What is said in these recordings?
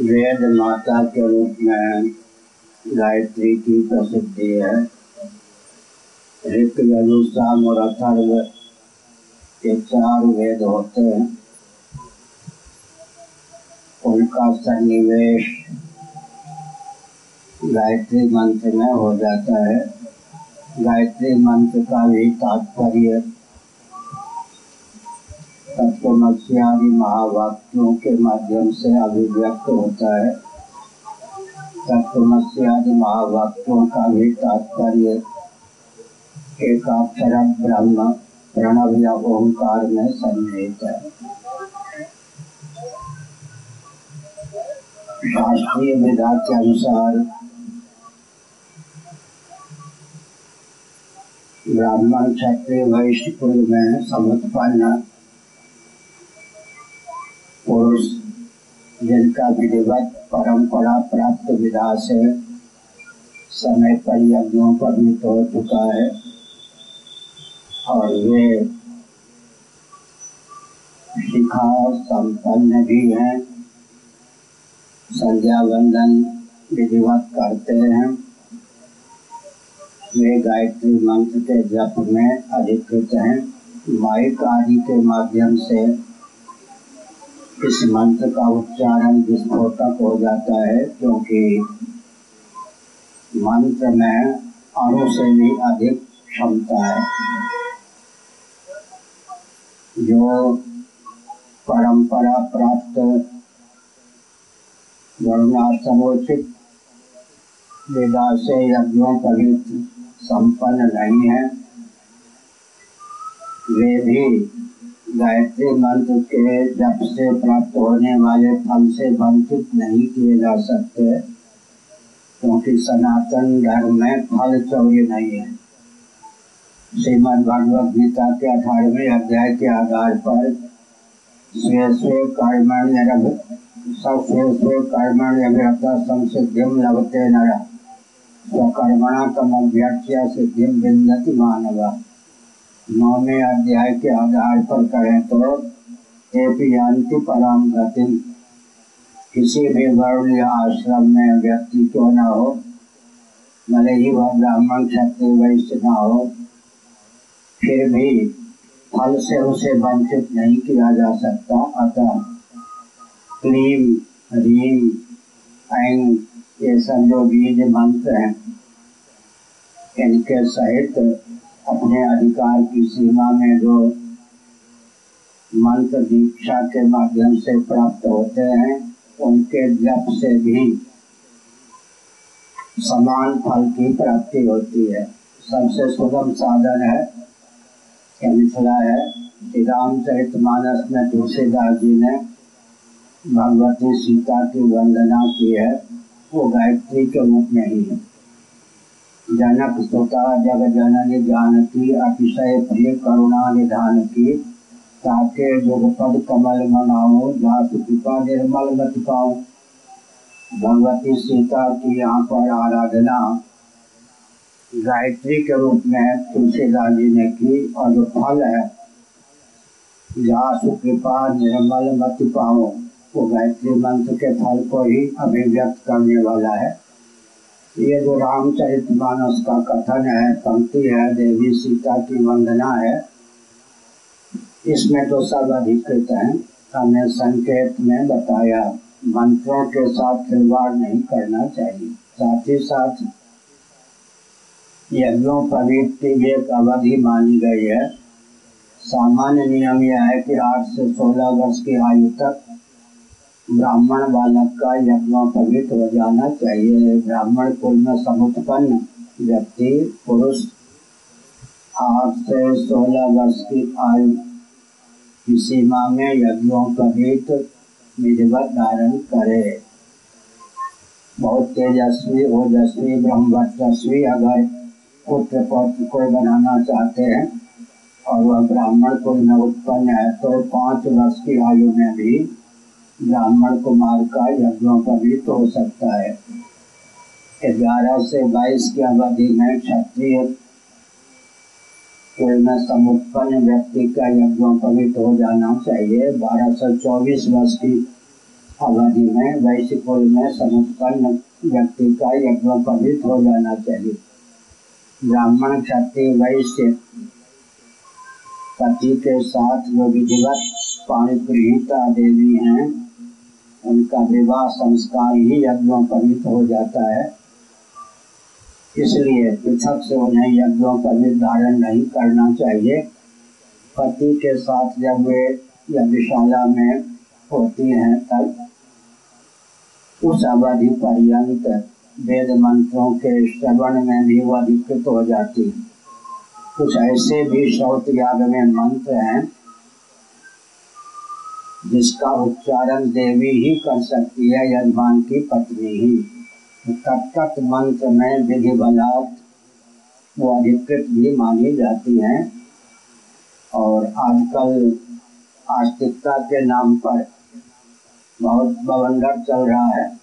वेद माता के रूप में गायत्री की प्रसिद्धि है। और अथर्व ये चार वेद होते हैं। उनका सन्निवेश गायत्री मंत्र में हो जाता है। गायत्री मंत्र का भी तात्पर्य तत्वमस्यादि महावाक्यों के माध्यम से अभिव्यक्त होता है। तत्वमस्यादि महावाक्यों का भी तात्पर्य एकाक्षर ब्रह्म, प्रणव या ओंकार में सन्निहित है। शास्त्रीय विधा के अनुसार ब्राह्मण क्षत्रिय वैश्य में समुत्पन्न पुरुष जिनका विधिवत परंपरा प्राप्त विधा से समय पर यज्ञों पर हो चुका है। और वे शिखा संपन्न भी हैं संध्या वंदन विधिवत करते हैं। वे गायत्री मंत्र के जप में अधिकृत हैं। माइक आदि के माध्यम से इस मंत्र का उच्चारण विस्फोटक हो जाता है, क्योंकि मंत्र में अणु से भी अधिक क्षमता है। जो परंपरा प्राप्त वर्णाश्रमोचित वेदा से यज्ञों पवित्र संपन्न नहीं है, वे भी गायत्री मंत्र के जप से प्राप्त होने वाले फल से वंचित नहीं किए जा सकते, क्योंकि सनातन धर्म में फल चौर्य नहीं है। श्रीमद भगवद गीता के अठारहवें अध्याय के आधार पर स्वे स्वे कर्मण्य सब स्वे स्वे कर्मण्य संसिद्धिम लभते नर, स्वकर्मणा तम अभ्यर्थ्य सिद्धिम विन्दति मानवा। नौवे अध्याय के आधार पर करें तो एपियांति पराम गति किसी भी वर्ण या आश्रम में व्यक्ति क्यों न हो? भले ही वह ब्राह्मण, क्षत्रिय, वैश्य न हो, फिर भी फल से उसे वंचित नहीं किया जा सकता। अतः क्लीम, रीम ऐंग ये सब जो बीज मंत्र हैं, इनके सहित अपने अधिकार की सीमा में जो मंत्र दीक्षा के माध्यम से प्राप्त होते हैं, उनके जप से भी समान फल की प्राप्ति होती है। सबसे सुगम साधन है, मिथिला है। कि रामचरित मानस में तुलसीदास जी ने भगवती सीता की वंदना की है, वो गायत्री के रूप में ही है। जनक सुता जग जननी जानकी अतिशय प्रिय करुणा निधान की। ताके जुगपद कमल मनाओ जात कृपा निर्मल मत पाओ भगवती सीता की यहाँ पर आराधना। गायत्री के रूप में तुलसीदास जी ने की और जो फल है। जासु कृपा निर्मल मत पाओ वो गायत्री मंत्र के फल को ही अभिव्यक्त करने वाला है। ये जो रामचरित मानस का कथन है, पंक्ति है, देवी सीता की वंदना है, इसमें तो सब अधिकृत है। हमें संकेत में बताया, मंत्रों के साथ खिलवाड़ नहीं करना चाहिए। साथ ही साथ यज्ञों, पवित्र की भी एक अवधि मानी गई है। सामान्य नियम यह है कि आठ से सोलह वर्ष की आयु तक ब्राह्मण बालक का यज्ञोपवीत हो जाना चाहिए। ब्राह्मण कुल में समुत्पन्न व्यक्ति पुरुष आठ से सोलह वर्ष की आयु की सीमा में यज्ञोपवीत विधिवत धारण करे। बहुत तेजस्वी ओजस्वी ब्रह्मवर्चस्वी अगर पुत्र पौत्र को बनाना चाहते हैं और वह ब्राह्मण कुल में उत्पन्न है तो पाँच वर्ष की आयु में भी ब्राह्मण कुमार का यज्ञोपवीत हो सकता है। ग्यारह से बाईस की अवधि में क्षत्रिय कुल में समुत्पन्न व्यक्ति का यज्ञोपवीत हो जाना चाहिए। बारह से चौबीस वर्ष की अवधि में वैश्य कुल में समुत्पन्न व्यक्ति का यज्ञोपवीत हो जाना चाहिए। ब्राह्मण, क्षत्रिय, वैश्य पति के साथ जो विधिवत पाणी पाणिग्रहिता देवी हैं। उनका विवाह संस्कार ही यज्ञोपवीत हो जाता है। इसलिए पृथक से उन्हें यज्ञों यज्ञोपवीत धारण नहीं करना चाहिए। पति के साथ जब वे यज्ञशाला में होती हैं, तब उस अवधि पर्यंत वेद मंत्रों के श्रवण में भी वो अधिकृत हो जाती है। कुछ ऐसे भी श्रौत याग में मंत्र हैं जिसका उच्चारण देवी ही कर सकती है, यजमान की पत्नी ही। तत्त मंत्र में विधि बलात् वो अधिकृत भी मानी जाती हैं। और आजकल आस्तिकता के नाम पर बहुत बवंडर चल रहा है।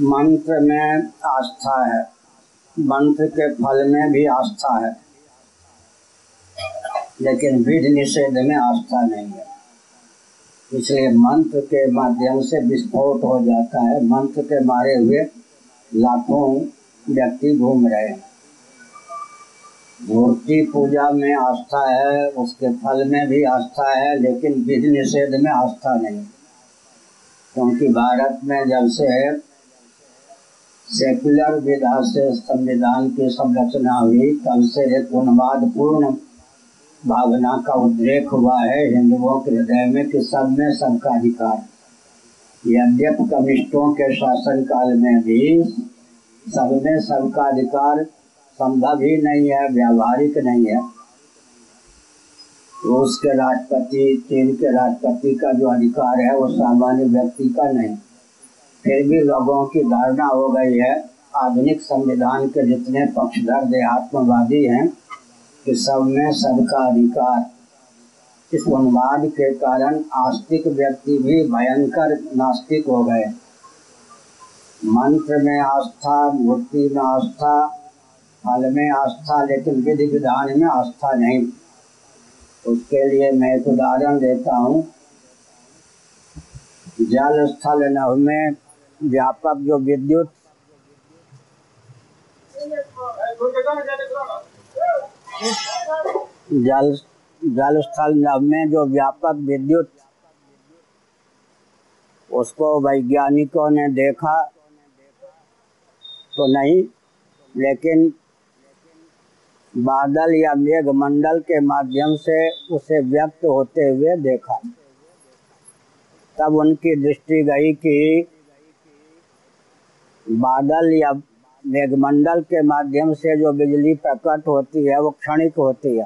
मंत्र में आस्था है। मंत्र के फल में भी आस्था है। लेकिन विधि निषेध में आस्था नहीं है। इसलिए मंत्र के माध्यम से विस्फोट हो जाता है। मंत्र के मारे हुए लाखों व्यक्ति घूम रहे हैं। मूर्ति पूजा में आस्था है, उसके फल में भी आस्था है, लेकिन विधि निषेध में आस्था नहीं। क्योंकि भारत में जब से सेकुलर विधा से संविधान की संरचना हुई, तब से एक उन्माद पूर्ण भावना का उद्रेक हुआ है हिंदुओं के हृदय में कि सब में सबका अधिकार। यद्यप कमिश्टों के शासन काल में भी सब में सबका अधिकार संभव ही नहीं है, व्यावहारिक नहीं है। रूस के राष्ट्रपति चीन के राष्ट्रपति का जो अधिकार है, वो सामान्य व्यक्ति का नहीं। फिर भी लोगों की धारणा हो गई है, आधुनिक संविधान के जितने पक्षधर, देहात्मवादी हैं कि सब में सबका अधिकार। इस अनुवाद के कारण आस्तिक व्यक्ति भी भयंकर नास्तिक हो गए। मंत्र में आस्था, मूर्ति में आस्था, फल में आस्था, लेकिन विधि विधान में आस्था नहीं। उसके लिए मैं एक उदाहरण देता हूँ। जल स्थल नव में व्यापक जो विद्युत जल जल स्थल में जो व्यापक विद्युत, उसको वैज्ञानिकों ने देखा तो नहीं, लेकिन बादल या मेघ मंडल के माध्यम से उसे व्यक्त होते हुए देखा। तब उनकी दृष्टि गई कि बादल या मेघमंडल के माध्यम से जो बिजली प्रकट होती है, वो क्षणिक होती है।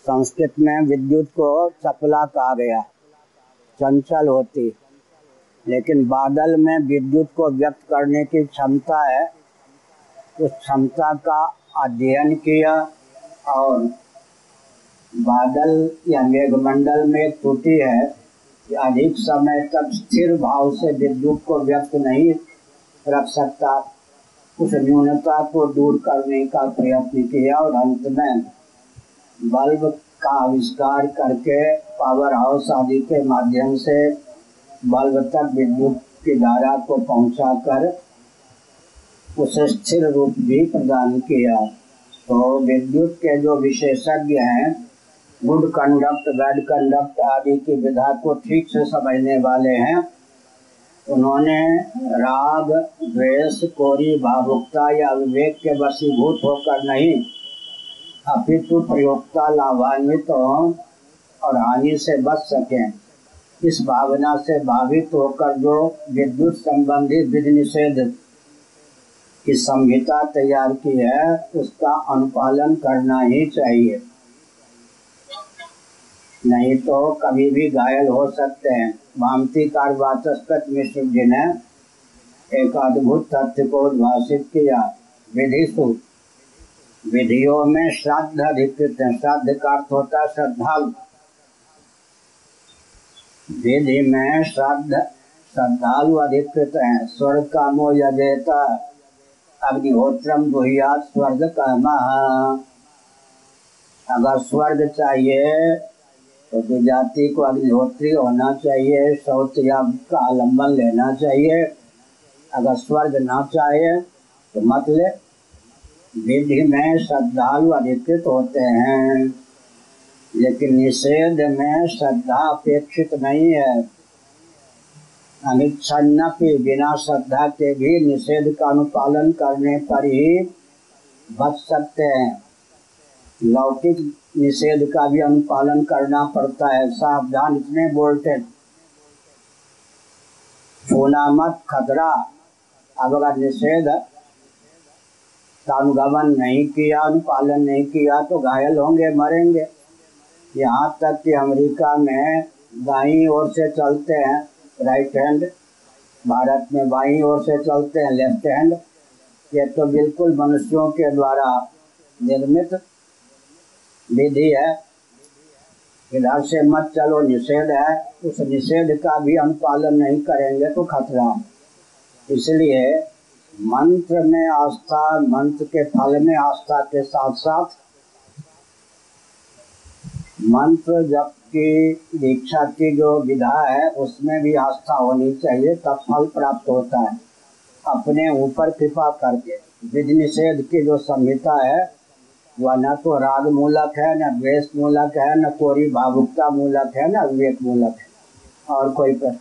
संस्कृत में विद्युत को चपला कहा गया। चंचल होती। लेकिन बादल में विद्युत को व्यक्त करने की क्षमता है, उस क्षमता का अध्ययन किया और बादल या मेघमंडल में त्रुटि है अधिक समय तक स्थिर भाव से विद्युत को व्यक्त नहीं रख सकता। उस न्यूनता को दूर करने का प्रयत्न किया और अंत में बल्ब का आविष्कार करके पावर हाउस आदि के माध्यम से बल्ब तक विद्युत की धारा को पहुंचाकर उसे स्थिर रूप भी प्रदान किया। तो विद्युत के जो विशेषज्ञ हैं गुड कंडक्ट बैड कंडक्ट आदि की विधा को ठीक से समझने वाले हैं उन्होंने राग, द्वेष, कोरी, भावुकता या विवेक के वशीभूत होकर नहीं, अपितु प्रयोगता लाभान्वित हो और हानि से बच सके। इस भावना से भावित होकर जो विद्युत संबंधी विधि निषेध की संहिता तैयार की है, उसका अनुपालन करना ही चाहिए। नहीं तो कभी भी घायल हो सकते हैं। भामती कार वाचस्पत मिश्र जी ने एक अद्भुत तथ्य को उद्भाषित किया। विधि विधियों में श्राद्ध अधिकृत है। श्राद्ध का अर्थ होता है श्रद्धालु। विधि में श्राद्ध, श्रद्धालु अधिकृत है। स्वर्ग कामो यजेता, अग्निहोत्रम गुहियात स्वर्ग काम अगर स्वर्ग चाहिए तो विजाति को अग्निहोत्री होना चाहिए, शौच या का आलंबन लेना चाहिए। अगर स्वर्ग ना चाहे तो मत ले। विधि में श्रद्धालु अधिकृत होते हैं, लेकिन निषेध में श्रद्धा अपेक्षित नहीं है। अनिच्छन्नपि बिना श्रद्धा के भी निषेध का अनुपालन करने पर ही बच सकते हैं। लौकिक निषेध का भी अनुपालन करना पड़ता है। सावधान इतने बोलते छूना मत खतरा। अगर निषेध अनुगमन नहीं किया, अनुपालन नहीं किया तो घायल होंगे, मरेंगे। यहाँ तक कि अमेरिका में दाई ओर से चलते हैं। Right hand. भारत में बाई ओर से चलते हैं। Left hand. ये तो बिल्कुल मनुष्यों के द्वारा निर्मित विधि है। इधर से मत चलो, निषेध है। उस निषेध का भी अनुपालन नहीं करेंगे तो खतरा। इसलिए मंत्र में आस्था, मंत्र के फल में आस्था के साथ साथ मंत्र जब की, दीक्षा की जो विधा है, उसमें भी आस्था होनी चाहिए, तब फल प्राप्त होता है। अपने ऊपर कृपा करके। विधि निषेध की जो संहिता है वह न तो राग मूलक है, न द्वेष मूलक है, न कोरी भावुकता मूलक है, न विवेक मूलक है, और कोई प्रश्न?